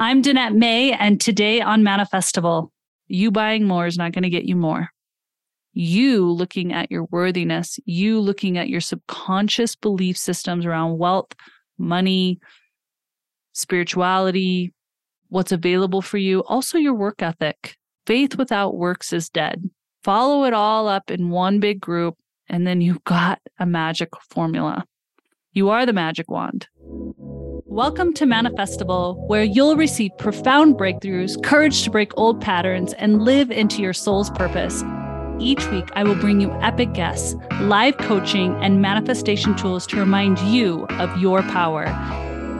I'm Danette May, and today on Manifestival, you buying more is not going to get you more. You looking at your worthiness, you looking at your subconscious belief systems around wealth, money, spirituality, what's available for you, also your work ethic. Faith without works is dead. Follow it all up in one big group, and then you've got a magic formula. You are the magic wand. Welcome to Manifestival, where you'll receive profound breakthroughs, courage to break old patterns, and live into your soul's purpose. Each week, I will bring you epic guests, live coaching, and manifestation tools to remind you of your power.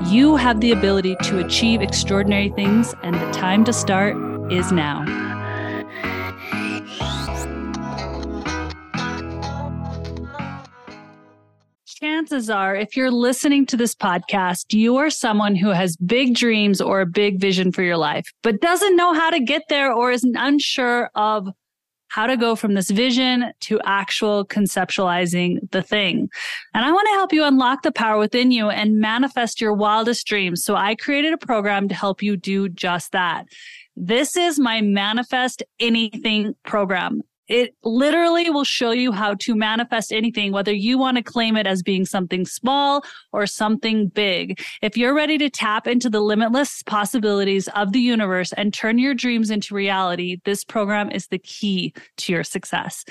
You have the ability to achieve extraordinary things, and the time to start is now. Chances are, if you're listening to this podcast, you are someone who has big dreams or a big vision for your life, but doesn't know how to get there or is unsure of how to go from this vision to actual conceptualizing the thing. And I want to help you unlock the power within you and manifest your wildest dreams. So I created a program to help you do just that. This is my manifest anything program. It literally will show you how to manifest anything, whether you want to claim it as being something small or something big. If you're ready to tap into the limitless possibilities of the universe and turn your dreams into reality, this program is the key to your success.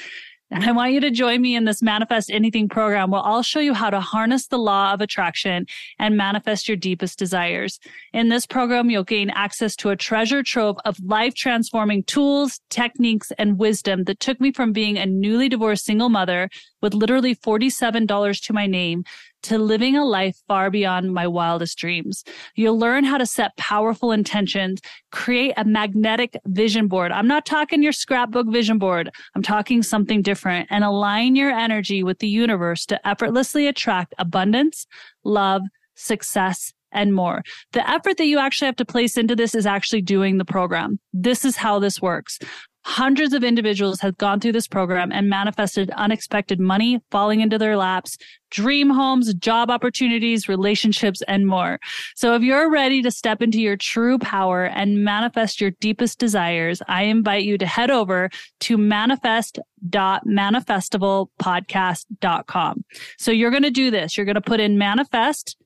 And I want you to join me in this Manifest Anything program where I'll show you how to harness the law of attraction and manifest your deepest desires. In this program, you'll gain access to a treasure trove of life transforming tools, techniques, and wisdom that took me from being a newly divorced single mother with literally $47 to my name to living a life far beyond my wildest dreams. You'll learn how to set powerful intentions, create a magnetic vision board. I'm not talking your scrapbook vision board. I'm talking something different and align your energy with the universe to effortlessly attract abundance, love, success, and more. The effort that you actually have to place into this is actually doing the program. This is how this works. Hundreds of individuals have gone through this program and manifested unexpected money falling into their laps, dream homes, job opportunities, relationships, and more. So if you're ready to step into your true power and manifest your deepest desires, I invite you to head over to manifest.manifestivalpodcast.com. So you're going to do this. You're going to put in manifest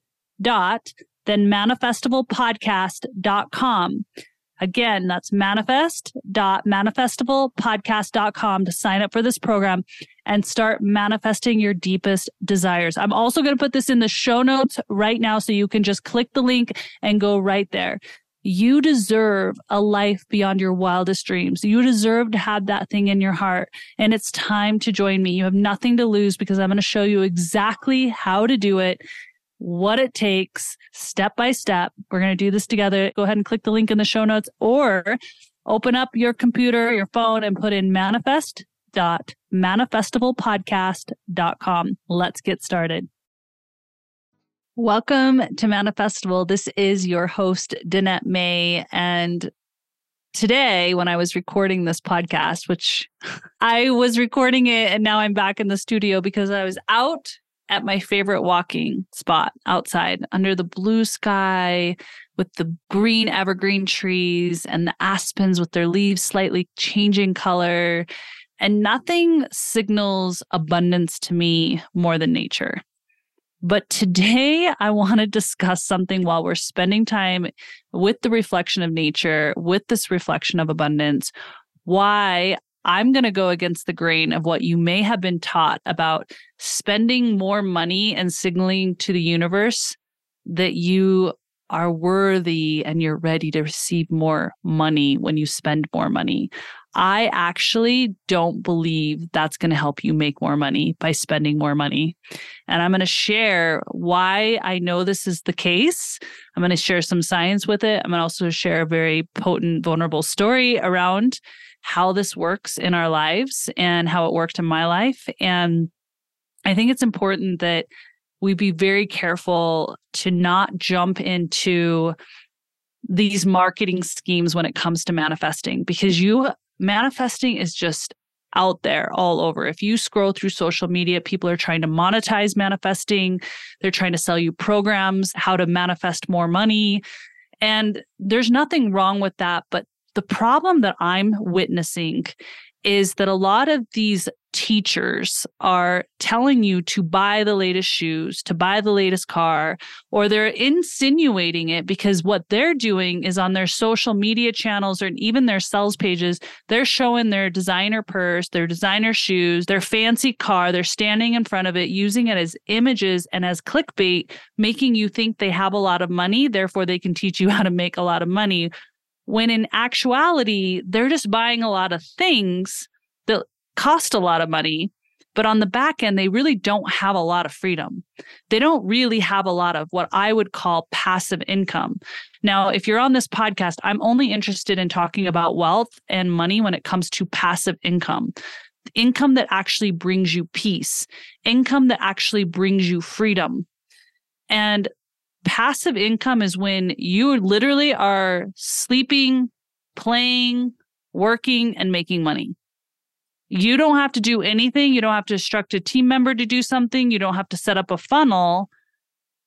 dot then manifestivalpodcast.com. Again, that's manifest.manifestivalpodcast.com to sign up for this program and start manifesting your deepest desires. I'm also going to put this in the show notes right now so you can just click the link and go right there. You deserve a life beyond your wildest dreams. You deserve to have that thing in your heart. And it's time to join me. You have nothing to lose because I'm going to show you exactly how to do it what it takes step by step. We're going to do this together. Go ahead and click the link in the show notes or open up your computer, your phone and put in manifest.manifestivalpodcast.com. Let's get started. Welcome to Manifestival. This is your host, Danette May. And today, when I was recording this podcast, which I was recording it and now I'm back in the studio because I was out at my favorite walking spot outside under the blue sky with the green evergreen trees and the aspens with their leaves slightly changing color. And nothing signals abundance to me more than nature. But today, I want to discuss something while we're spending time with the reflection of nature, with this reflection of abundance, why I'm going to go against the grain of what you may have been taught about spending more money and signaling to the universe that you are worthy and you're ready to receive more money when you spend more money. I actually don't believe that's going to help you make more money by spending more money. And I'm going to share why I know this is the case. I'm going to share some science with it. I'm going to also share a very potent, vulnerable story around how this works in our lives and how it worked in my life. And I think it's important that we be very careful to not jump into these marketing schemes when it comes to manifesting because you manifesting is just out there all over. If you scroll through social media, people are trying to monetize manifesting. They're trying to sell you programs, how to manifest more money. And there's nothing wrong with that. But the problem that I'm witnessing is that a lot of these teachers are telling you to buy the latest shoes, to buy the latest car, or they're insinuating it because what they're doing is on their social media channels or even their sales pages, they're showing their designer purse, their designer shoes, their fancy car. They're standing in front of it, using it as images and as clickbait, making you think they have a lot of money. Therefore, they can teach you how to make a lot of money when in actuality, they're just buying a lot of things that cost a lot of money. But on the back end, they really don't have a lot of freedom. They don't really have a lot of what I would call passive income. Now, if you're on this podcast, I'm only interested in talking about wealth and money when it comes to passive income income that actually brings you peace, income that actually brings you freedom. And passive income is when you literally are sleeping, playing, working, and making money. You don't have to do anything. You don't have to instruct a team member to do something. You don't have to set up a funnel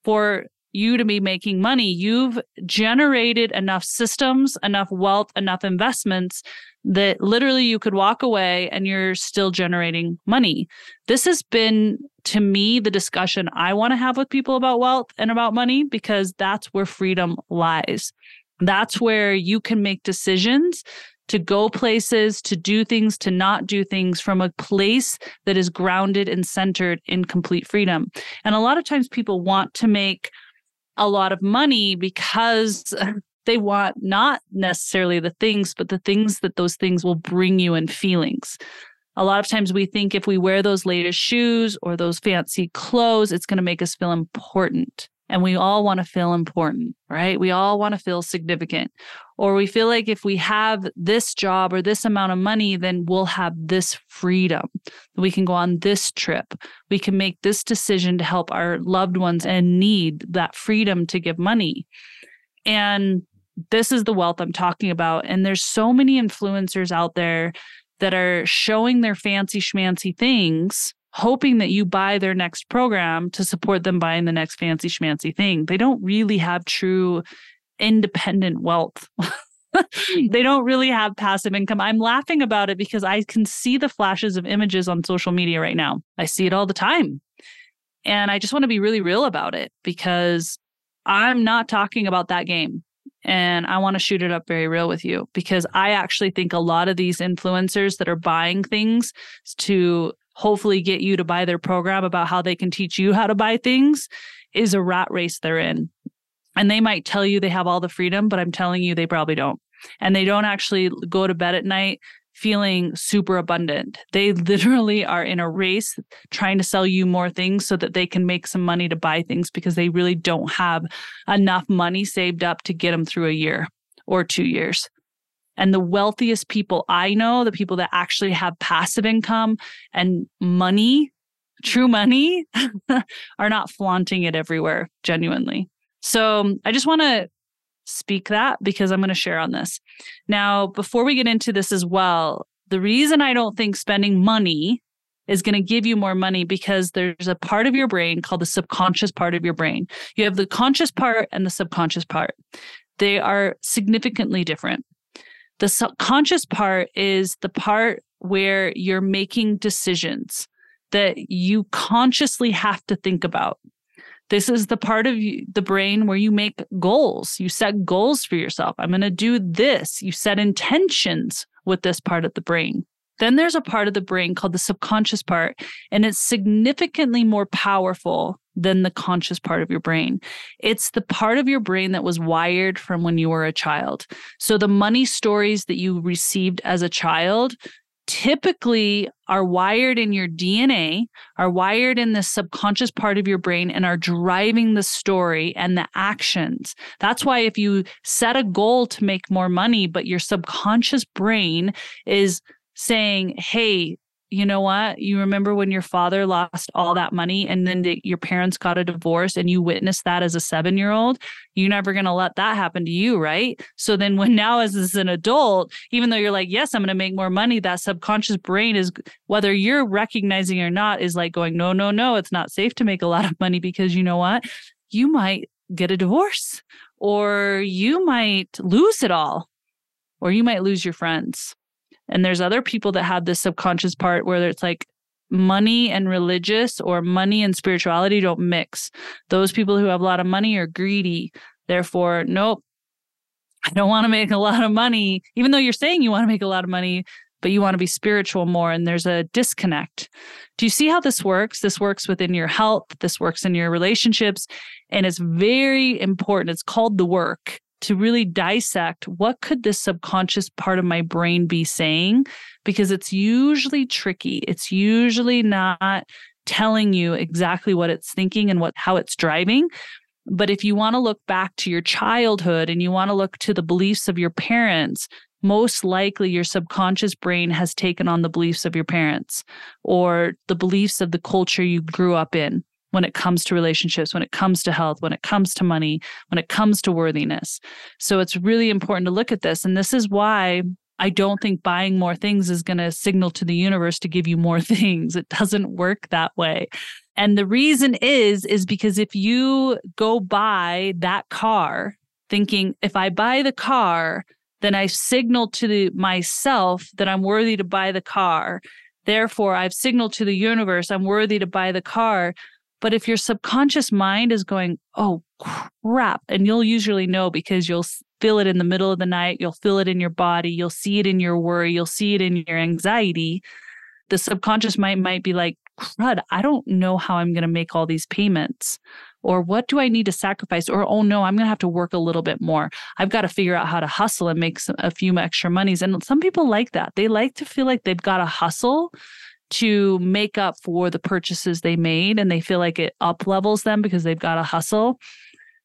for you to be making money. You've generated enough systems, enough wealth, enough investments that literally you could walk away and you're still generating money. This has been to me the discussion I want to have with people about wealth and about money because that's where freedom lies. That's where you can make decisions to go places, to do things, to not do things from a place that is grounded and centered in complete freedom. And a lot of times people want to make a lot of money because they want not necessarily the things, but the things that those things will bring you in feelings. A lot of times we think if we wear those latest shoes or those fancy clothes, it's going to make us feel important. And we all want to feel important, right? We all want to feel significant. Or we feel like if we have this job or this amount of money, then we'll have this freedom. We can go on this trip. We can make this decision to help our loved ones and need that freedom to give money. And this is the wealth I'm talking about. And there's so many influencers out there that are showing their fancy schmancy things hoping that you buy their next program to support them buying the next fancy schmancy thing. They don't really have true independent wealth. they don't really have passive income. I'm laughing about it because I can see the flashes of images on social media right now. I see it all the time. And I just want to be really real about it because I'm not talking about that game. And I want to shoot it up very real with you because I actually think a lot of these influencers that are buying things to hopefully get you to buy their program about how they can teach you how to buy things is a rat race they're in. And they might tell you they have all the freedom, but I'm telling you they probably don't. And they don't actually go to bed at night feeling super abundant. They literally are in a race trying to sell you more things so that they can make some money to buy things because they really don't have enough money saved up to get them through a year or two years. And the wealthiest people I know, the people that actually have passive income and money, true money, are not flaunting it everywhere, genuinely. So um, I just want to speak that because I'm going to share on this. Now, before we get into this as well, the reason I don't think spending money is going to give you more money because there's a part of your brain called the subconscious part of your brain. You have the conscious part and the subconscious part. They are significantly different. The subconscious part is the part where you're making decisions that you consciously have to think about. This is the part of the brain where you make goals. You set goals for yourself. I'm going to do this. You set intentions with this part of the brain. Then there's a part of the brain called the subconscious part, and it's significantly more powerful than the conscious part of your brain. It's the part of your brain that was wired from when you were a child. So the money stories that you received as a child typically are wired in your DNA, are wired in the subconscious part of your brain, and are driving the story and the actions. That's why if you set a goal to make more money, but your subconscious brain is saying, Hey, you know what? You remember when your father lost all that money and then the, your parents got a divorce and you witnessed that as a seven year old? You're never going to let that happen to you, right? So then, when now, as, as an adult, even though you're like, yes, I'm going to make more money, that subconscious brain is, whether you're recognizing or not, is like going, no, no, no, it's not safe to make a lot of money because you know what? You might get a divorce or you might lose it all, or you might lose your friends. And there's other people that have this subconscious part where it's like money and religious or money and spirituality don't mix. Those people who have a lot of money are greedy. Therefore, nope, I don't want to make a lot of money, even though you're saying you want to make a lot of money, but you want to be spiritual more. And there's a disconnect. Do you see how this works? This works within your health, this works in your relationships. And it's very important. It's called the work to really dissect what could this subconscious part of my brain be saying because it's usually tricky. It's usually not telling you exactly what it's thinking and what how it's driving. But if you want to look back to your childhood and you want to look to the beliefs of your parents most likely your subconscious brain has taken on the beliefs of your parents or the beliefs of the culture you grew up in when it comes to relationships, when it comes to health, when it comes to money, when it comes to worthiness. So it's really important to look at this. And this is why I don't think buying more things is going to signal to the universe to give you more things. It doesn't work that way. And the reason is is because if you go buy that car thinking if I buy the car, then I signal to the, myself that I'm worthy to buy the car. Therefore, I've signaled to the universe I'm worthy to buy the car. But if your subconscious mind is going, oh crap, and you'll usually know because you'll feel it in the middle of the night, you'll feel it in your body, you'll see it in your worry, you'll see it in your anxiety. The subconscious mind might be like, crud, I don't know how I'm going to make all these payments. Or what do I need to sacrifice? Or, oh no, I'm going to have to work a little bit more. I've got to figure out how to hustle and make some, a few extra monies. And some people like that. They like to feel like they've got to hustle to make up for the purchases they made and they feel like it up levels them because they've got to hustle.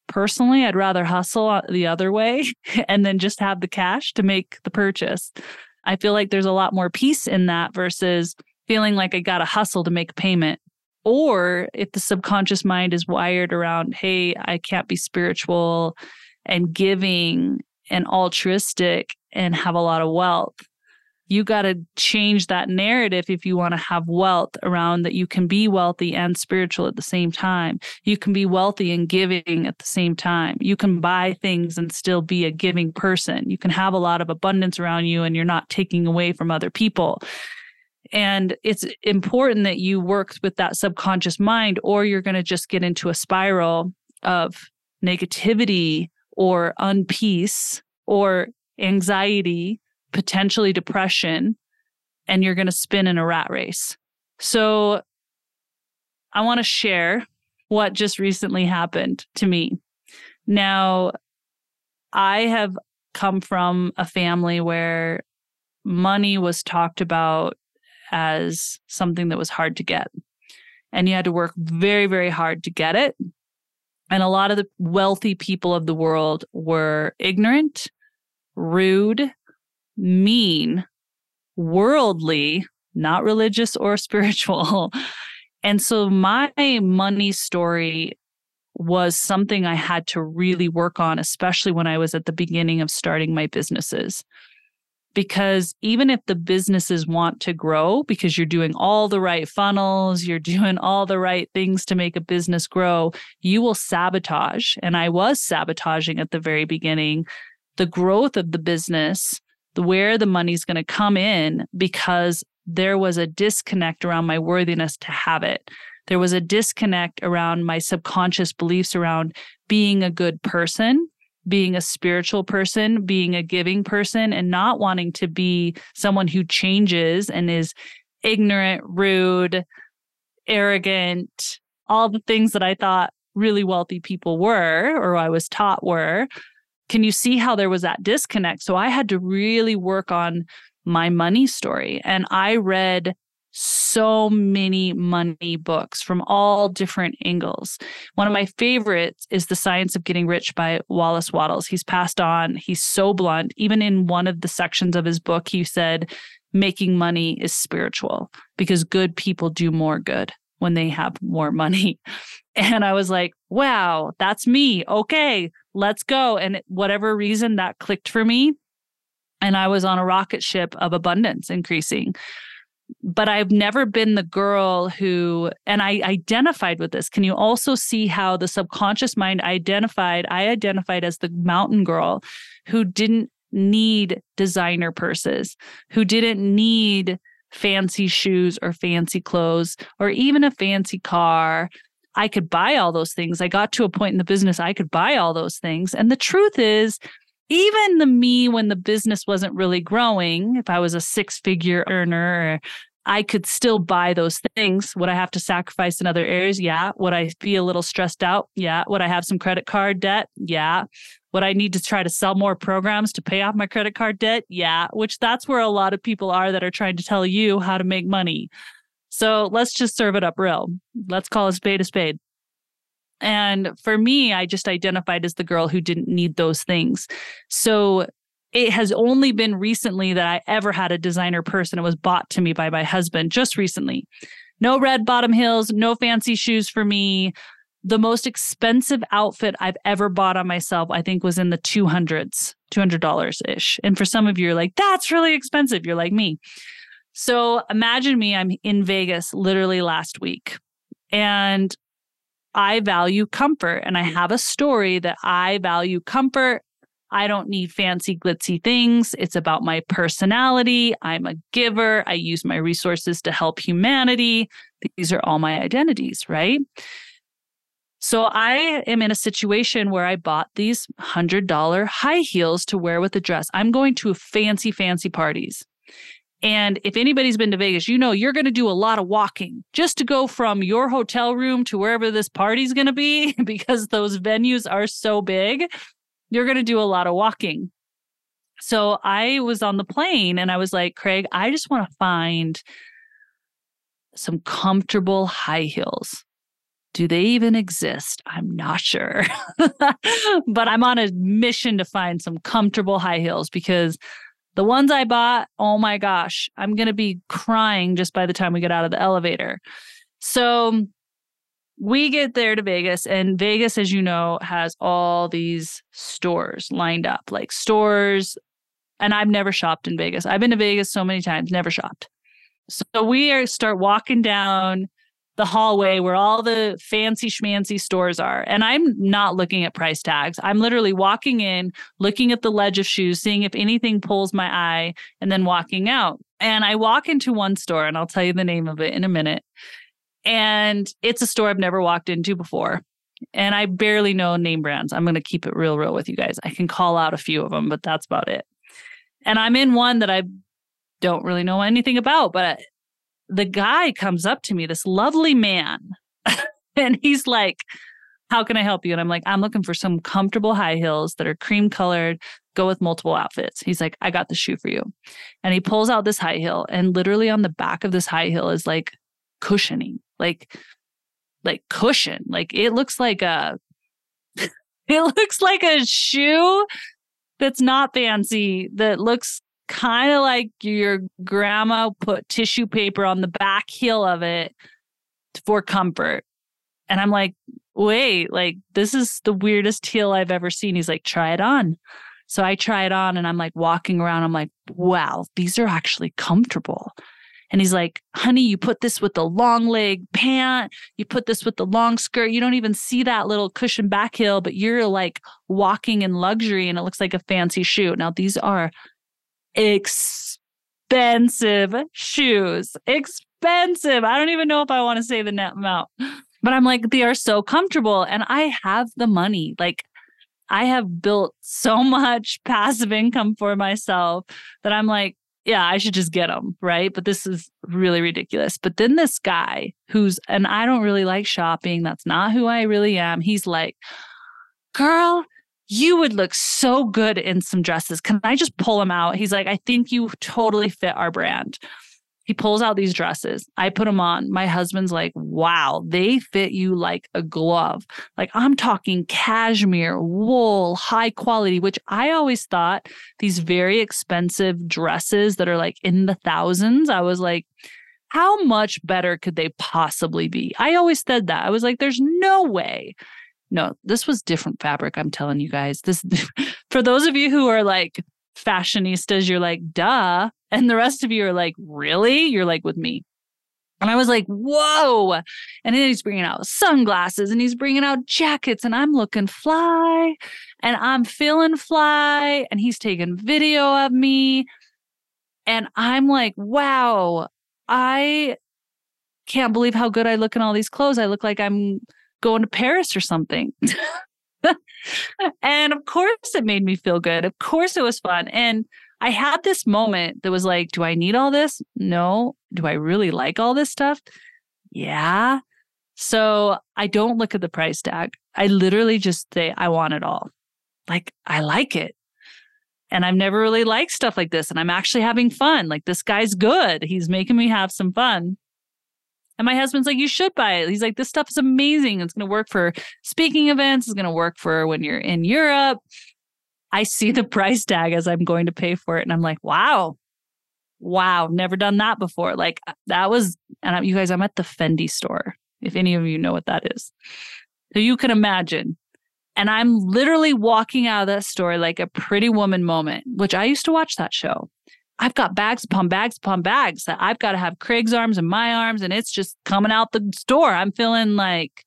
Personally, I'd rather hustle uh, the other way and then just have the cash to make the purchase. I feel like there's a lot more peace in that versus feeling like I got to hustle to make payment. Or if the subconscious mind is wired around, hey, I can't be spiritual and giving and altruistic and have a lot of wealth, you got to change that narrative if you want to have wealth around that you can be wealthy and spiritual at the same time. You can be wealthy and giving at the same time. You can buy things and still be a giving person. You can have a lot of abundance around you and you're not taking away from other people. And it's important that you work with that subconscious mind, or you're going to just get into a spiral of negativity or unpeace or anxiety potentially depression, and you're going to spin in a rat race. So I want to share what just recently happened to me. Now, I have come from a family where money was talked about as something that was hard to get. And you had to work very, very hard to get it. And a lot of the wealthy people of the world were ignorant, rude, mean, worldly, not religious or spiritual. And so my money story was something I had to really work on, especially when I was at the beginning of starting my businesses. Because even if the businesses want to grow, because you're doing all the right funnels, you're doing all the right things to make a business grow, you will sabotage. And I was sabotaging at the very beginning the growth of the business where the money's going to come in because there was a disconnect around my worthiness to have it. There was a disconnect around my subconscious beliefs around being a good person, being a spiritual person, being a giving person, and not wanting to be someone who changes and is ignorant, rude, arrogant, all the things that I thought really wealthy people were, or I was taught were can you see how there was that disconnect? So I had to really work on my money story. And I read so many money books from all different angles. One of my favorites is The Science of Getting Rich by Wallace Wattles. He's passed on. He's so blunt. Even in one of the sections of his book, he said, making money is spiritual because good people do more good when they have more money. And I was like, wow, that's me. Okay, let's go. And whatever reason that clicked for me. And I was on a rocket ship of abundance increasing. but I've never been the girl who, and I identified with this. Can you also see how the subconscious mind identified? I identified as the mountain girl who didn't need designer purses, who didn't need fancy shoes or fancy clothes or even a fancy car. I could buy all those things. I got to a point in the business I could buy all those things. And the truth is, even the me when the business wasn't really growing, if I was a six figure earner, I could still buy those things. Would I have to sacrifice in other areas? Yeah. Would I be a little stressed out? Yeah. Would I have some credit card debt? Yeah. Would I need to try to sell more programs to pay off my credit card debt? Yeah. Which that's where a lot of people are that are trying to tell you how to make money. So let's just serve it up real. Let's call a spade a spade. And for me, I just identified as the girl who didn't need those things. So it has only been recently that I ever had a designer purse and it was bought to me by my husband just recently. No red bottom heels, no fancy shoes for me. The most expensive outfit I've ever bought on myself, I think, was in the 200s, $200 ish. And for some of you, you're like, that's really expensive. You're like me. So imagine me, I'm in Vegas literally last week. And I value comfort and I have a story that I value comfort. I don't need fancy, glitzy things. It's about my personality. I'm a giver. I use my resources to help humanity. These are all my identities, right? So I am in a situation where I bought these $100 high heels to wear with a dress. I'm going to fancy, fancy parties. And if anybody's been to Vegas, you know you're going to do a lot of walking just to go from your hotel room to wherever this party's going to be because those venues are so big. You're going to do a lot of walking. So I was on the plane and I was like, Craig, I just want to find some comfortable high heels. Do they even exist? I'm not sure. but I'm on a mission to find some comfortable high heels because the ones I bought, oh my gosh, I'm going to be crying just by the time we get out of the elevator. So we get there to Vegas, and Vegas, as you know, has all these stores lined up, like stores. And I've never shopped in Vegas. I've been to Vegas so many times, never shopped. So we are start walking down the hallway where all the fancy schmancy stores are. And I'm not looking at price tags. I'm literally walking in, looking at the ledge of shoes, seeing if anything pulls my eye, and then walking out. And I walk into one store, and I'll tell you the name of it in a minute. And it's a store I've never walked into before. And I barely know name brands. I'm going to keep it real, real with you guys. I can call out a few of them, but that's about it. And I'm in one that I don't really know anything about, but the guy comes up to me, this lovely man, and he's like, How can I help you? And I'm like, I'm looking for some comfortable high heels that are cream colored, go with multiple outfits. He's like, I got the shoe for you. And he pulls out this high heel, and literally on the back of this high heel is like cushioning, like, like cushion. Like it looks like a, it looks like a shoe that's not fancy, that looks kind of like your grandma put tissue paper on the back heel of it for comfort. And I'm like, wait, like this is the weirdest heel I've ever seen. He's like, try it on. So I try it on and I'm like walking around. I'm like, wow, these are actually comfortable. And he's like, honey, you put this with the long leg pant, you put this with the long skirt. You don't even see that little cushion back heel, but you're like walking in luxury and it looks like a fancy shoe. Now, these are expensive shoes. Expensive. I don't even know if I want to say the net amount, but I'm like, they are so comfortable and I have the money. Like, I have built so much passive income for myself that I'm like, yeah, I should just get them. Right. But this is really ridiculous. But then this guy who's, and I don't really like shopping. That's not who I really am. He's like, girl, you would look so good in some dresses. Can I just pull them out? He's like, I think you totally fit our brand. He pulls out these dresses. I put them on. My husband's like, wow, they fit you like a glove. Like I'm talking cashmere, wool, high quality, which I always thought these very expensive dresses that are like in the thousands. I was like, how much better could they possibly be? I always said that. I was like, there's no way no, this was different fabric. I'm telling you guys. This for those of you who are like fashionistas, you're like, duh. And the rest of you are like, really? You're like with me. And I was like, whoa. And then he's bringing out sunglasses and he's bringing out jackets, and I'm looking fly and I'm feeling fly. And he's taking video of me. And I'm like, wow, I can't believe how good I look in all these clothes. I look like I'm going to Paris or something. and of course, it made me feel good. Of course, it was fun. And I had this moment that was like, do I need all this? No. Do I really like all this stuff? Yeah. So I don't look at the price tag. I literally just say, I want it all. Like, I like it. And I've never really liked stuff like this. And I'm actually having fun. Like, this guy's good. He's making me have some fun. And my husband's like, you should buy it. He's like, this stuff is amazing. It's going to work for speaking events. It's going to work for when you're in Europe. I see the price tag as I'm going to pay for it. And I'm like, wow, wow, never done that before. Like uh, that was, and I, you guys, I'm at the Fendi store, if any of you know what that is. So you can imagine. And I'm literally walking out of that store like a pretty woman moment, which I used to watch that show. I've got bags upon bags upon bags that I've got to have Craig's arms and my arms, and it's just coming out the store. I'm feeling like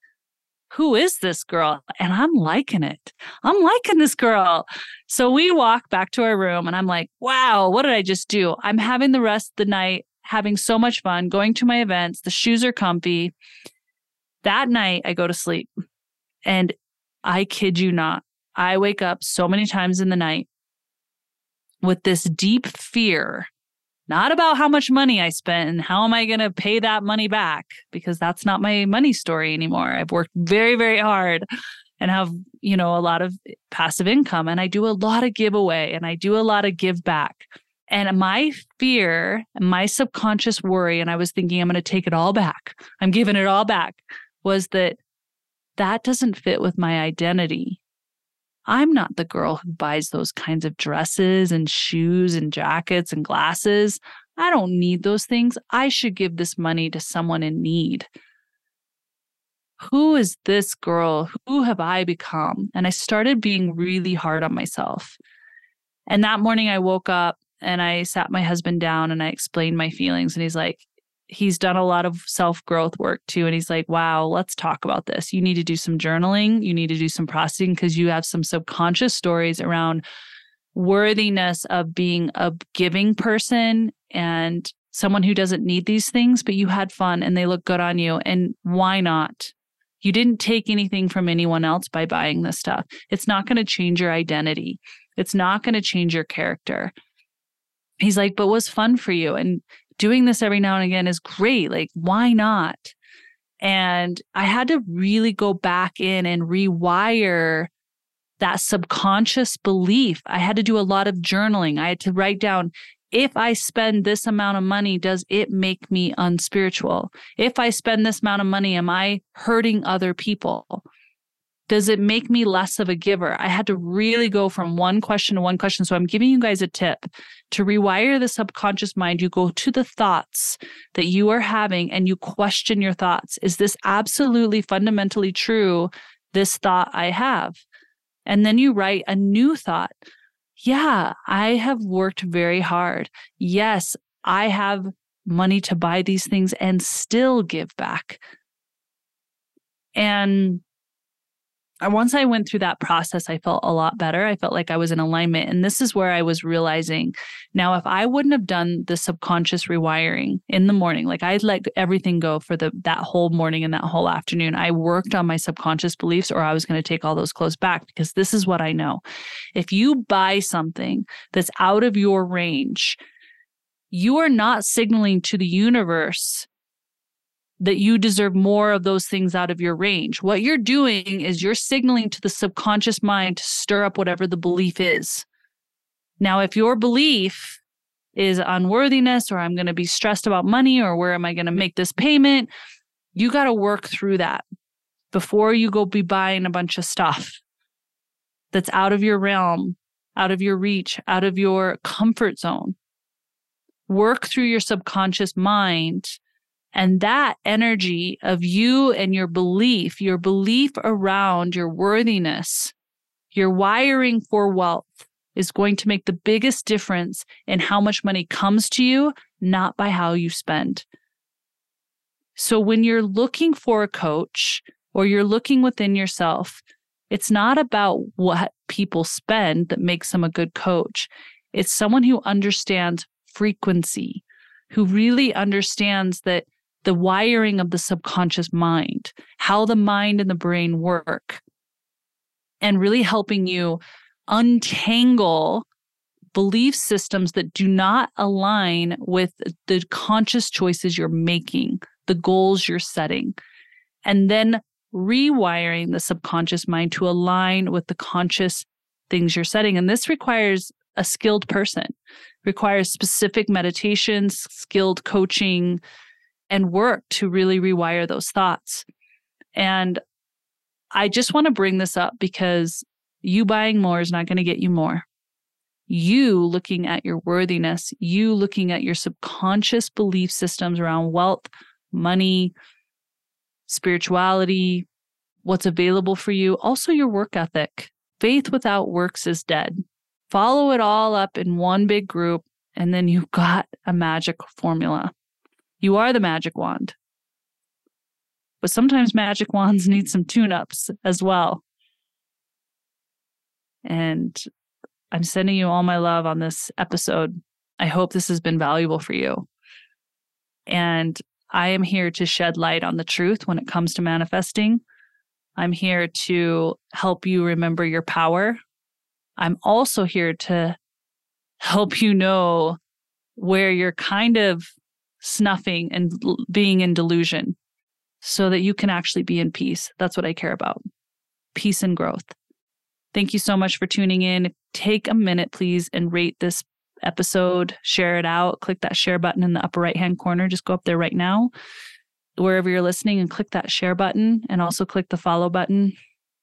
who is this girl? And I'm liking it. I'm liking this girl. So we walk back to our room and I'm like, wow, what did I just do? I'm having the rest of the night, having so much fun, going to my events. The shoes are comfy. That night, I go to sleep. And I kid you not, I wake up so many times in the night with this deep fear not about how much money I spent and how am I going to pay that money back because that's not my money story anymore. I've worked very, very hard and have, you know, a lot of passive income and I do a lot of giveaway and I do a lot of give back. And my fear my subconscious worry, and I was thinking I'm going to take it all back, I'm giving it all back, was that that doesn't fit with my identity. I'm not the girl who buys those kinds of dresses and shoes and jackets and glasses. I don't need those things. I should give this money to someone in need. Who is this girl? Who have I become? And I started being really hard on myself. And that morning I woke up and I sat my husband down and I explained my feelings. And he's like, he's done a lot of self growth work too. And he's like, wow, let's talk about this. You need to do some journaling. You need to do some processing because you have some subconscious stories around worthiness of being a giving person and someone who doesn't need these things, but you had fun and they look good on you. And why not? You didn't take anything from anyone else by buying this stuff. It's not going to change your identity. It's not going to change your character. He's like, but was fun for you. And doing this every now and again is great. Like, why not? And I had to really go back in and rewire that subconscious belief. I had to do a lot of journaling. I had to write down if I spend this amount of money, does it make me unspiritual? If I spend this amount of money, am I hurting other people? Does it make me less of a giver? I had to really go from one question to one question. So I'm giving you guys a tip to rewire the subconscious mind. You go to the thoughts that you are having and you question your thoughts. Is this absolutely fundamentally true? This thought I have. And then you write a new thought. Yeah, I have worked very hard. Yes, I have money to buy these things and still give back. And once I went through that process, I felt a lot better. I felt like I was in alignment. And this is where I was realizing now, if I wouldn't have done the subconscious rewiring in the morning, like I'd let everything go for the that whole morning and that whole afternoon, I worked on my subconscious beliefs or I was going to take all those clothes back because this is what I know. If you buy something that's out of your range, you are not signaling to the universe that you deserve more of those things out of your range. What you're doing is you're signaling to the subconscious mind to stir up whatever the belief is. Now, if your belief is unworthiness, or I'm going to be stressed about money, or where am I going to make this payment, you got to work through that before you go be buying a bunch of stuff that's out of your realm, out of your reach, out of your comfort zone. Work through your subconscious mind and that energy of you and your belief, your belief around your worthiness, your wiring for wealth, is going to make the biggest difference in how much money comes to you, not by how you spend. So when you're looking for a coach or you're looking within yourself, it's not about what people spend that makes them a good coach. It's someone who understands frequency, who really understands that the wiring of the subconscious mind, how the mind and the brain work, and really helping you untangle belief systems that do not align with the conscious choices you're making, the goals you're setting, and then rewiring the subconscious mind to align with the conscious things you're setting. And this requires a skilled person, requires specific meditations, skilled coaching, and work to really rewire those thoughts. And I just want to bring this up because you buying more is not going to get you more. You looking at your worthiness, you looking at your subconscious belief systems around wealth, money, spirituality, what's available for you, also your work ethic. Faith without works is dead. Follow it all up in one big group, and then you've got a magic formula. You are the magic wand. But sometimes magic wands need some tune ups as well. And I'm sending you all my love on this episode. I hope this has been valuable for you. And I am here to shed light on the truth when it comes to manifesting. I'm here to help you remember your power. I'm also here to help you know where you're kind of snuffing and being in delusion so that you can actually be in peace. That's what I care about peace and growth. Thank you so much for tuning in. Take a minute, please, and rate this episode, share it out, click that share button in the upper right hand corner. Just go up there right now, wherever you're listening, and click that share button and also click the follow button.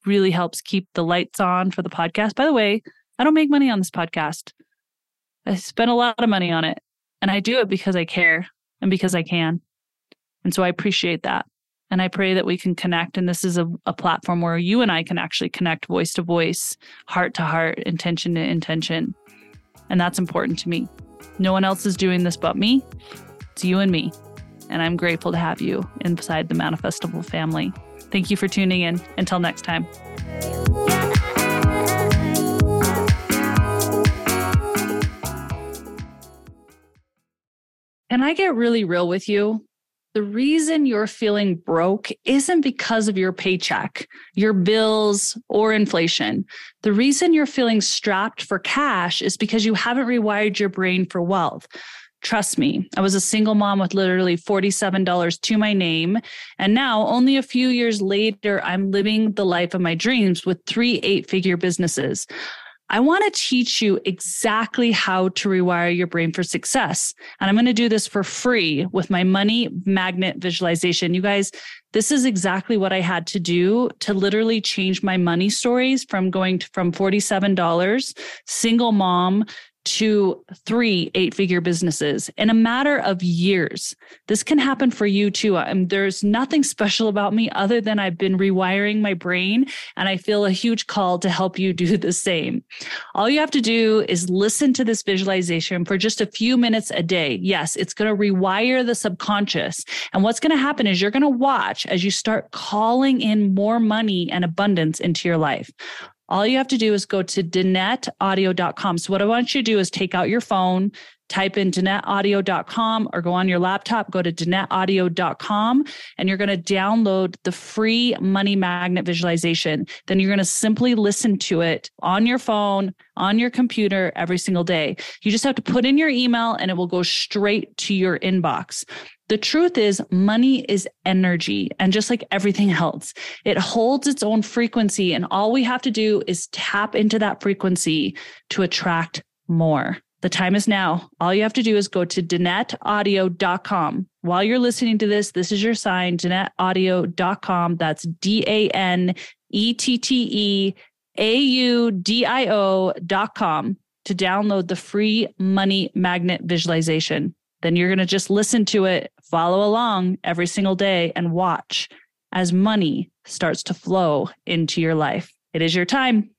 Really helps keep the lights on for the podcast. By the way, I don't make money on this podcast. I spend a lot of money on it, and I do it because I care and because I can. And so I appreciate that. And I pray that we can connect. And this is a, a platform where you and I can actually connect voice to voice, heart to heart, intention to intention. And that's important to me. No one else is doing this but me. It's you and me. And I'm grateful to have you inside the Manifestival family. Thank you for tuning in. Until next time. Can I get really real with you? the reason you're feeling broke isn't because of your paycheck, your bills, or inflation. The reason you're feeling strapped for cash is because you haven't rewired your brain for wealth. Trust me, I was a single mom with literally $47 to my name. And now, only a few years later, I'm living the life of my dreams with three eight figure businesses. I want to teach you exactly how to rewire your brain for success. And I'm going to do this for free with my money magnet visualization. You guys, this is exactly what I had to do to literally change my money stories from going to, from $47 single mom to three eight figure businesses in a matter of years. This can happen for you too. Um, there's nothing special about me other than I've been rewiring my brain and I feel a huge call to help you do the same. All you have to do is listen to this visualization for just a few minutes a day. Yes, it's going to rewire the subconscious. And what's going to happen is you're going to watch as you start calling in more money and abundance into your life all you have to do is go to danetteaudio.com. So what I want you to do is take out your phone, type in danetteaudio.com or go on your laptop, go to danetteaudio.com and you're going to download the free money magnet visualization. Then you're going to simply listen to it on your phone, on your computer every single day. You just have to put in your email and it will go straight to your inbox. The truth is, money is energy. And just like everything else, it holds its own frequency. And all we have to do is tap into that frequency to attract more. The time is now. All you have to do is go to danetteaudio.com. While you're listening to this, this is your sign, danetteaudio.com. That's D A N E T T E A U D I O.com to download the free money magnet visualization. Then you're going to just listen to it Follow along every single day and watch as money starts to flow into your life. It is your time.